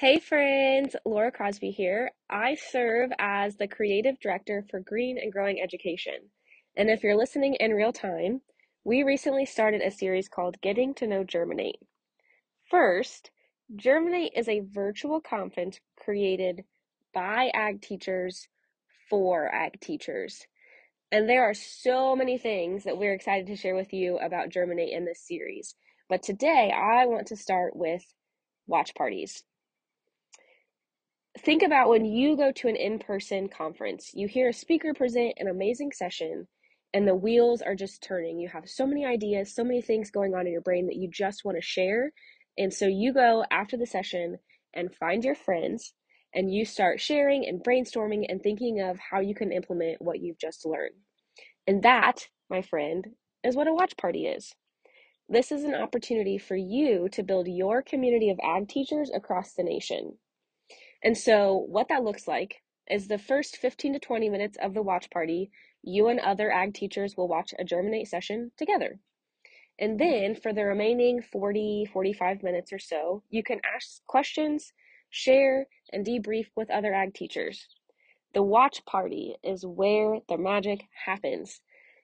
Hey friends, Laura Crosby here. I serve as the creative director for Green and Growing Education. And if you're listening in real time, we recently started a series called Getting to Know Germinate. First, Germinate is a virtual conference created by ag teachers for ag teachers. And there are so many things that we're excited to share with you about Germinate in this series. But today I want to start with watch parties think about when you go to an in person conference, you hear a speaker present an amazing session, and the wheels are just turning. You have so many ideas, so many things going on in your brain that you just want to share. And so you go after the session and find your friends and you start sharing and brainstorming and thinking of how you can implement what you've just learned. And that, my friend, is what a watch party is. This is an opportunity for you to build your community of ag teachers across the nation. And so, what that looks like is the first 15 to 20 minutes of the watch party, you and other ag teachers will watch a germinate session together. And then for the remaining 40, 45 minutes or so, you can ask questions, share, and debrief with other ag teachers. The watch party is where the magic happens.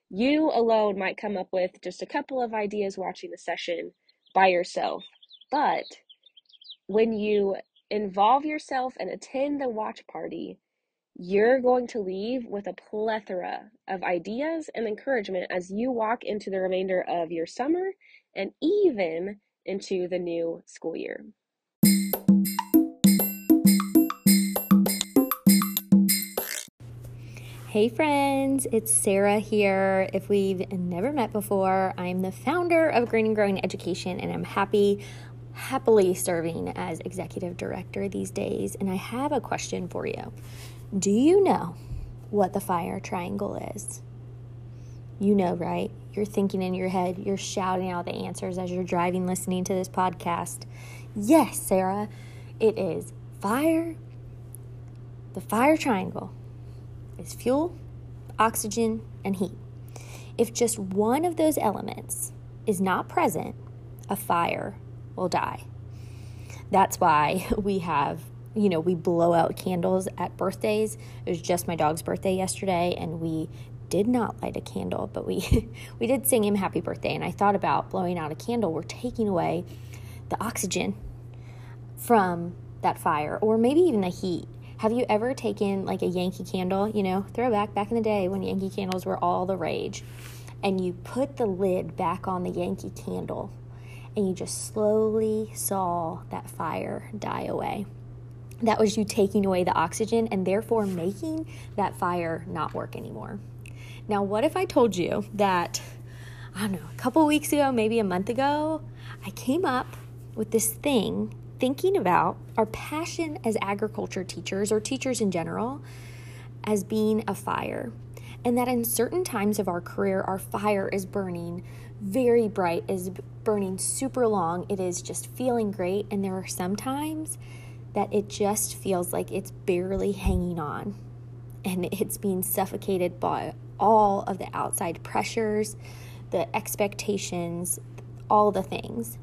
You alone might come up with just a couple of ideas watching the session by yourself. But when you involve yourself and attend the watch party, you're going to leave with a plethora of ideas and encouragement as you walk into the remainder of your summer and even into the new school year. Hey friends, it's Sarah here. If we've never met before, I'm the founder of Green and Growing Education, and I'm happy happily serving as executive director these days, and I have a question for you. Do you know what the fire triangle is? You know, right? You're thinking in your head, you're shouting out the answers as you're driving, listening to this podcast. Yes, Sarah, it is fire. The fire triangle is fuel, oxygen, and heat. If just one of those elements is not present, a fire will die. That's why we have, you know, we blow out candles at birthdays. It was just my dog's birthday yesterday, and we did not light a candle, but we we did sing him happy birthday. And I thought about blowing out a candle. We're taking away the oxygen from that fire, or maybe even the heat. Have you ever taken like a Yankee candle, you know, throwback back in the day when Yankee candles were all the rage, and you put the lid back on the Yankee candle and you just slowly saw that fire die away. That was you taking away the oxygen and therefore making that fire not work anymore. Now, what if I told you that, I don't know, a couple weeks ago, maybe a month ago, I came up with this thing thinking about our passion as agriculture teachers or teachers in general as being a fire. And that in certain times of our career, our fire is burning very bright, is burning super long. It is just feeling great. And there are some times that it just feels like it's barely hanging on and it's being suffocated by all of the outside pressures, the expectations, all the things.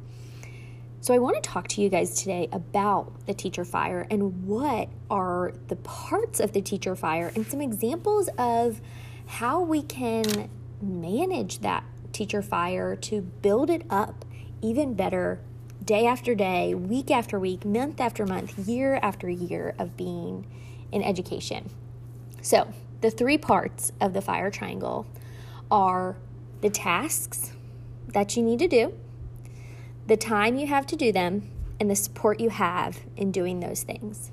So, I want to talk to you guys today about the teacher fire and what are the parts of the teacher fire and some examples of how we can manage that teacher fire to build it up even better day after day, week after week, month after month, year after year of being in education. So, the three parts of the fire triangle are the tasks that you need to do, the time you have to do them, and the support you have in doing those things.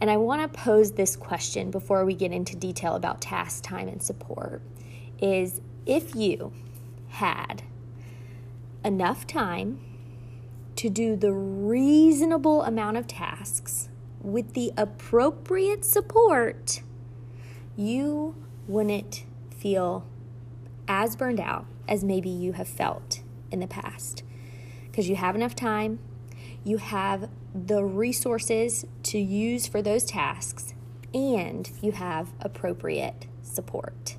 And I want to pose this question before we get into detail about task, time, and support is if you had enough time to do the reasonable amount of tasks with the appropriate support, you wouldn't feel as burned out as maybe you have felt in the past. Because you have enough time, you have the resources to use for those tasks, and you have appropriate support.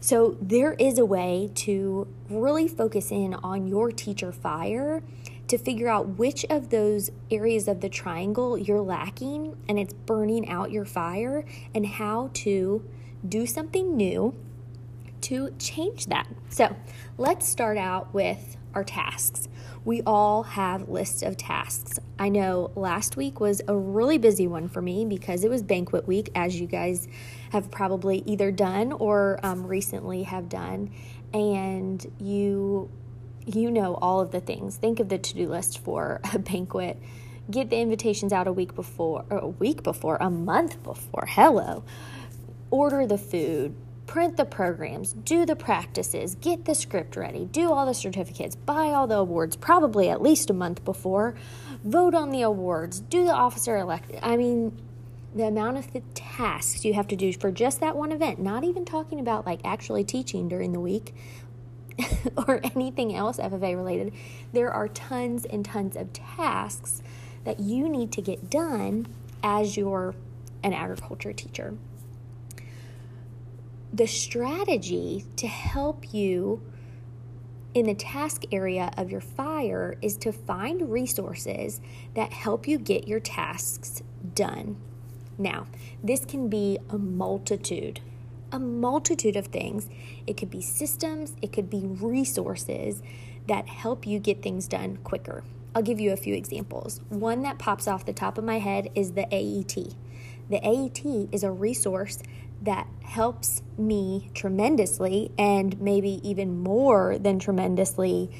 So, there is a way to really focus in on your teacher fire to figure out which of those areas of the triangle you're lacking and it's burning out your fire and how to do something new to change that. So let's start out with our tasks. We all have lists of tasks. I know last week was a really busy one for me because it was banquet week, as you guys have probably either done or um, recently have done. And you you know all of the things. Think of the to do list for a banquet. Get the invitations out a week before, a week before, a month before. Hello. Order the food, print the programs, do the practices, get the script ready, do all the certificates, buy all the awards, probably at least a month before, vote on the awards, do the officer elect. I mean, the amount of the tasks you have to do for just that one event, not even talking about like actually teaching during the week, or anything else FFA related, there are tons and tons of tasks that you need to get done as you're an agriculture teacher. The strategy to help you in the task area of your fire is to find resources that help you get your tasks done. Now, this can be a multitude a multitude of things. It could be systems, it could be resources that help you get things done quicker. I'll give you a few examples. One that pops off the top of my head is the AET. The AET is a resource that helps me tremendously and maybe even more than tremendously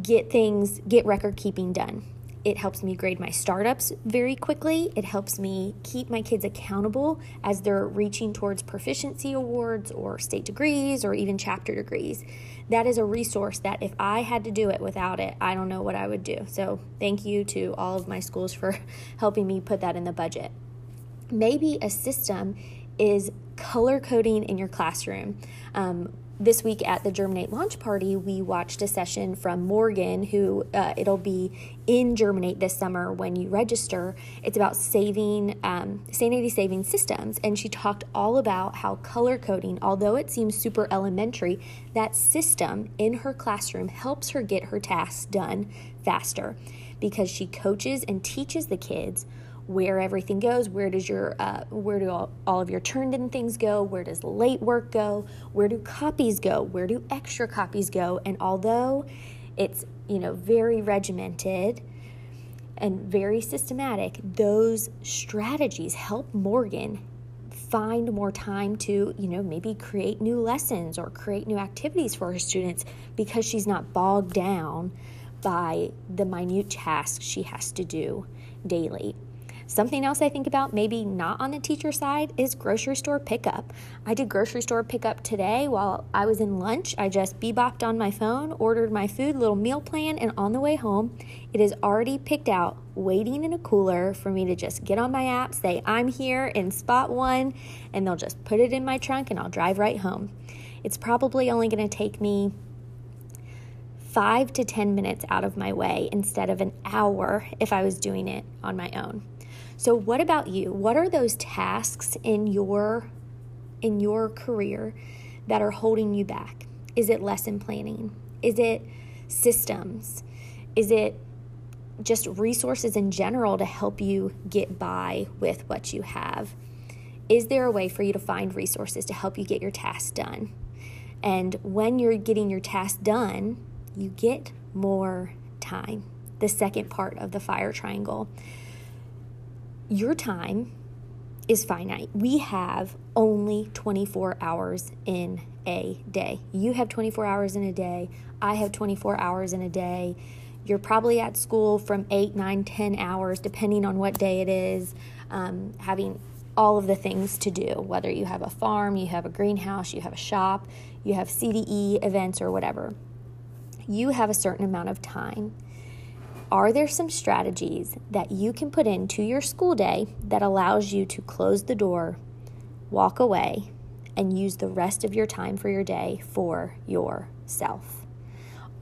get things, get record keeping done. It helps me grade my startups very quickly. It helps me keep my kids accountable as they're reaching towards proficiency awards or state degrees or even chapter degrees. That is a resource that if I had to do it without it, I don't know what I would do. So, thank you to all of my schools for helping me put that in the budget. Maybe a system is color coding in your classroom. Um, this week at the Germinate launch party, we watched a session from Morgan, who uh, it'll be in Germinate this summer when you register. It's about saving, um, sanity saving systems. And she talked all about how color coding, although it seems super elementary, that system in her classroom helps her get her tasks done faster because she coaches and teaches the kids where everything goes where does your uh, where do all, all of your turned in things go where does late work go where do copies go where do extra copies go? And although it's you know very regimented and very systematic those strategies help morgan find more time to you know maybe create new lessons or create new activities for her students because she's not bogged down by the minute tasks she has to do daily Something else I think about, maybe not on the teacher side, is grocery store pickup. I did grocery store pickup today while I was in lunch. I just bebopped on my phone, ordered my food, little meal plan, and on the way home, it is already picked out, waiting in a cooler for me to just get on my app, say, I'm here in spot one, and they'll just put it in my trunk and I'll drive right home. It's probably only going to take me five to 10 minutes out of my way instead of an hour if I was doing it on my own. So what about you? What are those tasks in your in your career that are holding you back? Is it lesson planning? Is it systems? Is it just resources in general to help you get by with what you have? Is there a way for you to find resources to help you get your tasks done? And when you're getting your task done, you get more time. The second part of the fire triangle your time is finite. We have only 24 hours in a day. You have 24 hours in a day. I have 24 hours in a day. You're probably at school from 8, 9, 10 hours, depending on what day it is, um, having all of the things to do, whether you have a farm, you have a greenhouse, you have a shop, you have CDE events, or whatever. You have a certain amount of time. Are there some strategies that you can put into your school day that allows you to close the door, walk away, and use the rest of your time for your day for yourself?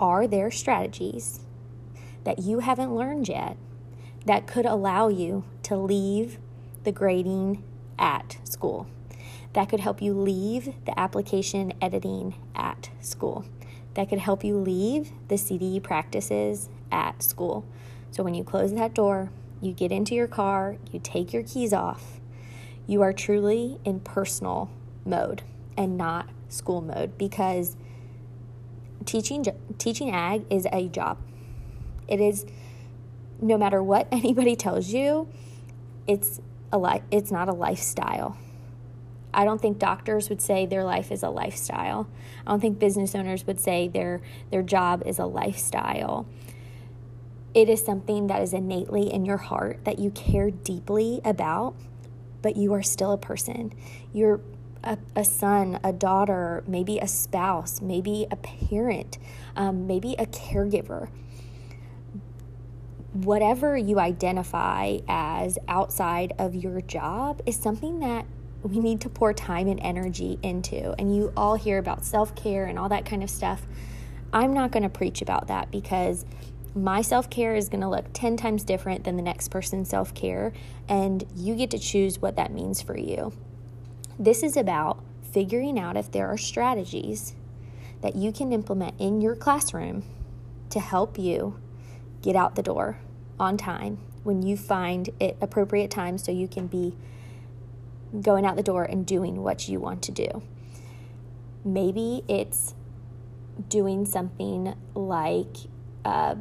Are there strategies that you haven't learned yet that could allow you to leave the grading at school? That could help you leave the application editing at school. that could help you leave the CDE practices at school. So when you close that door, you get into your car, you take your keys off, you are truly in personal mode and not school mode because teaching teaching ag is a job. It is no matter what anybody tells you, it's a li- it's not a lifestyle. I don't think doctors would say their life is a lifestyle. I don't think business owners would say their their job is a lifestyle. It is something that is innately in your heart that you care deeply about, but you are still a person. You're a, a son, a daughter, maybe a spouse, maybe a parent, um, maybe a caregiver. Whatever you identify as outside of your job is something that we need to pour time and energy into. And you all hear about self care and all that kind of stuff. I'm not going to preach about that because my self care is going to look 10 times different than the next person's self care, and you get to choose what that means for you. This is about figuring out if there are strategies that you can implement in your classroom to help you get out the door on time when you find it appropriate time so you can be going out the door and doing what you want to do. Maybe it's doing something like uh,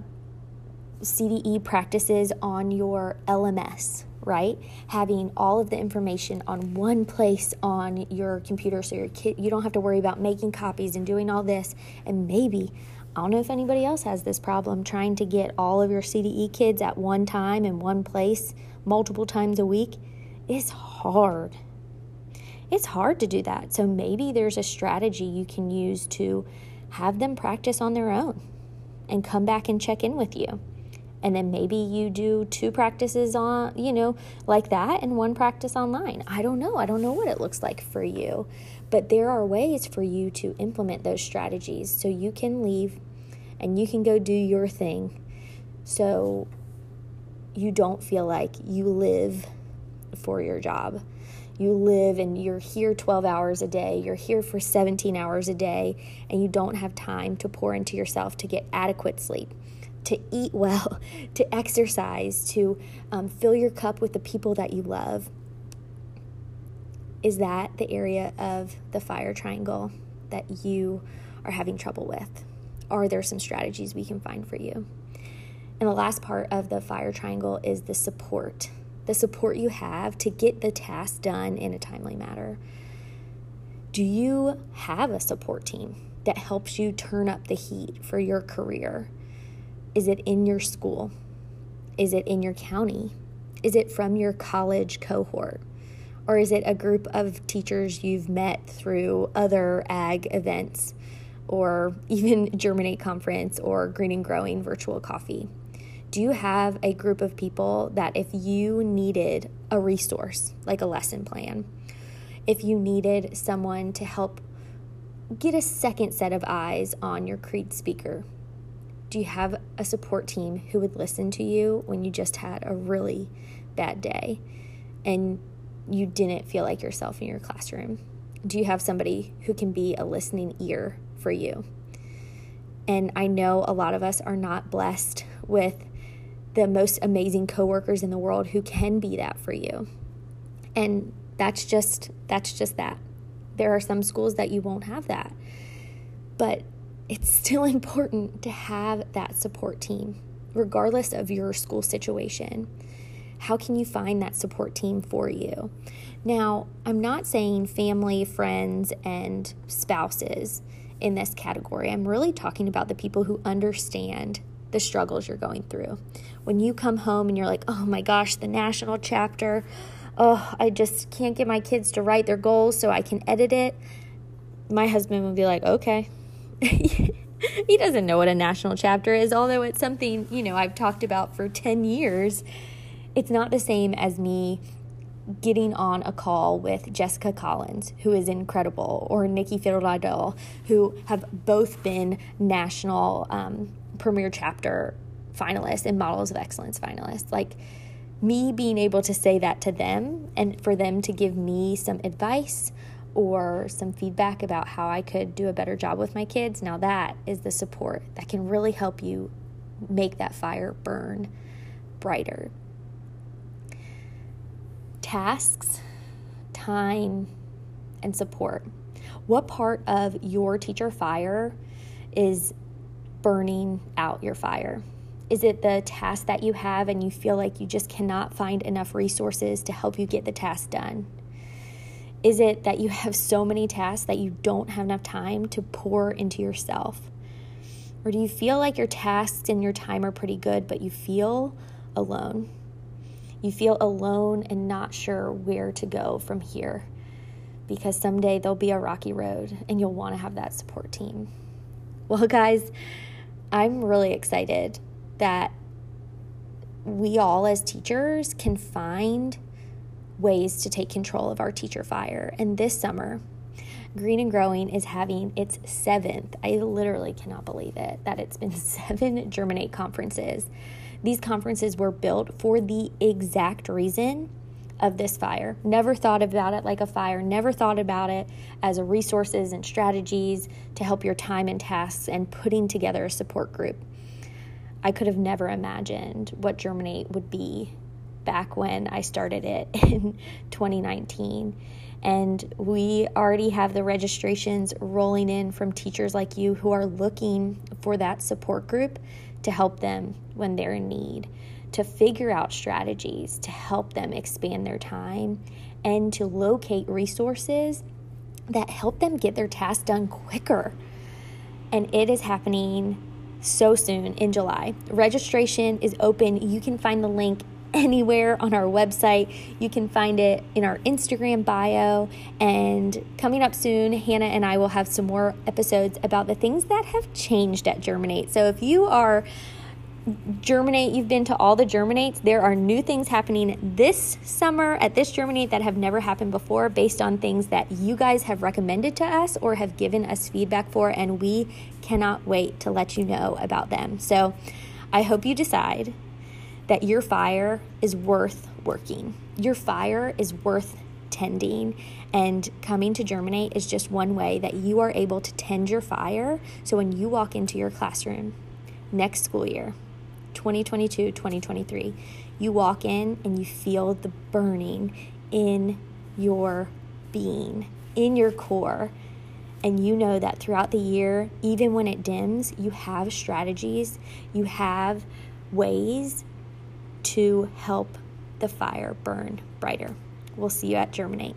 CDE practices on your LMS, right? Having all of the information on one place on your computer so your kid you don't have to worry about making copies and doing all this. And maybe I don't know if anybody else has this problem trying to get all of your CDE kids at one time in one place multiple times a week is hard. It's hard to do that. So maybe there's a strategy you can use to have them practice on their own and come back and check in with you. And then maybe you do two practices on, you know, like that and one practice online. I don't know. I don't know what it looks like for you. But there are ways for you to implement those strategies so you can leave and you can go do your thing. So you don't feel like you live for your job. You live and you're here 12 hours a day, you're here for 17 hours a day, and you don't have time to pour into yourself to get adequate sleep to eat well, to exercise, to um, fill your cup with the people that you love. Is that the area of the fire triangle that you are having trouble with? Are there some strategies we can find for you? And the last part of the fire triangle is the support the support you have to get the task done in a timely manner. Do you have a support team that helps you turn up the heat for your career? Is it in your school? Is it in your county? Is it from your college cohort? Or is it a group of teachers you've met through other ag events or even Germinate Conference or Green and Growing virtual coffee? Do you have a group of people that if you needed a resource, like a lesson plan, if you needed someone to help get a second set of eyes on your Creed speaker, do you have a support team who would listen to you when you just had a really bad day and you didn't feel like yourself in your classroom? Do you have somebody who can be a listening ear for you? And I know a lot of us are not blessed with the most amazing coworkers in the world who can be that for you. And that's just that's just that. There are some schools that you won't have that. But it's still important to have that support team regardless of your school situation. How can you find that support team for you? Now, I'm not saying family, friends, and spouses in this category. I'm really talking about the people who understand the struggles you're going through. When you come home and you're like, oh my gosh, the national chapter, oh, I just can't get my kids to write their goals so I can edit it. My husband would be like, okay. he doesn't know what a national chapter is, although it's something, you know, I've talked about for 10 years. It's not the same as me getting on a call with Jessica Collins, who is incredible, or Nikki Fiddle who have both been national um, premier chapter finalists and models of excellence finalists. Like me being able to say that to them and for them to give me some advice or some feedback about how I could do a better job with my kids, now that is the support that can really help you make that fire burn brighter. Tasks, time, and support. What part of your teacher fire is burning out your fire? Is it the task that you have and you feel like you just cannot find enough resources to help you get the task done? Is it that you have so many tasks that you don't have enough time to pour into yourself? Or do you feel like your tasks and your time are pretty good, but you feel alone? You feel alone and not sure where to go from here because someday there'll be a rocky road and you'll want to have that support team. Well, guys, I'm really excited that we all as teachers can find ways to take control of our teacher fire. And this summer, Green and Growing is having its seventh, I literally cannot believe it, that it's been seven Germinate conferences. These conferences were built for the exact reason of this fire. Never thought about it like a fire, never thought about it as resources and strategies to help your time and tasks and putting together a support group. I could have never imagined what Germinate would be back when I started it in 2019. And we already have the registrations rolling in from teachers like you who are looking for that support group to help them when they're in need, to figure out strategies to help them expand their time, and to locate resources that help them get their tasks done quicker. And it is happening so soon in July. Registration is open. You can find the link anywhere on our website. You can find it in our Instagram bio. And coming up soon, Hannah and I will have some more episodes about the things that have changed at Germinate. So if you are Germinate, you've been to all the Germinates. There are new things happening this summer at this Germinate that have never happened before based on things that you guys have recommended to us or have given us feedback for, and we cannot wait to let you know about them. So I hope you decide that your fire is worth working. Your fire is worth tending. And coming to Germinate is just one way that you are able to tend your fire. So when you walk into your classroom next school year, 2022 2023, you walk in and you feel the burning in your being, in your core. And you know that throughout the year, even when it dims, you have strategies, you have ways to help the fire burn brighter. We'll see you at Germinate.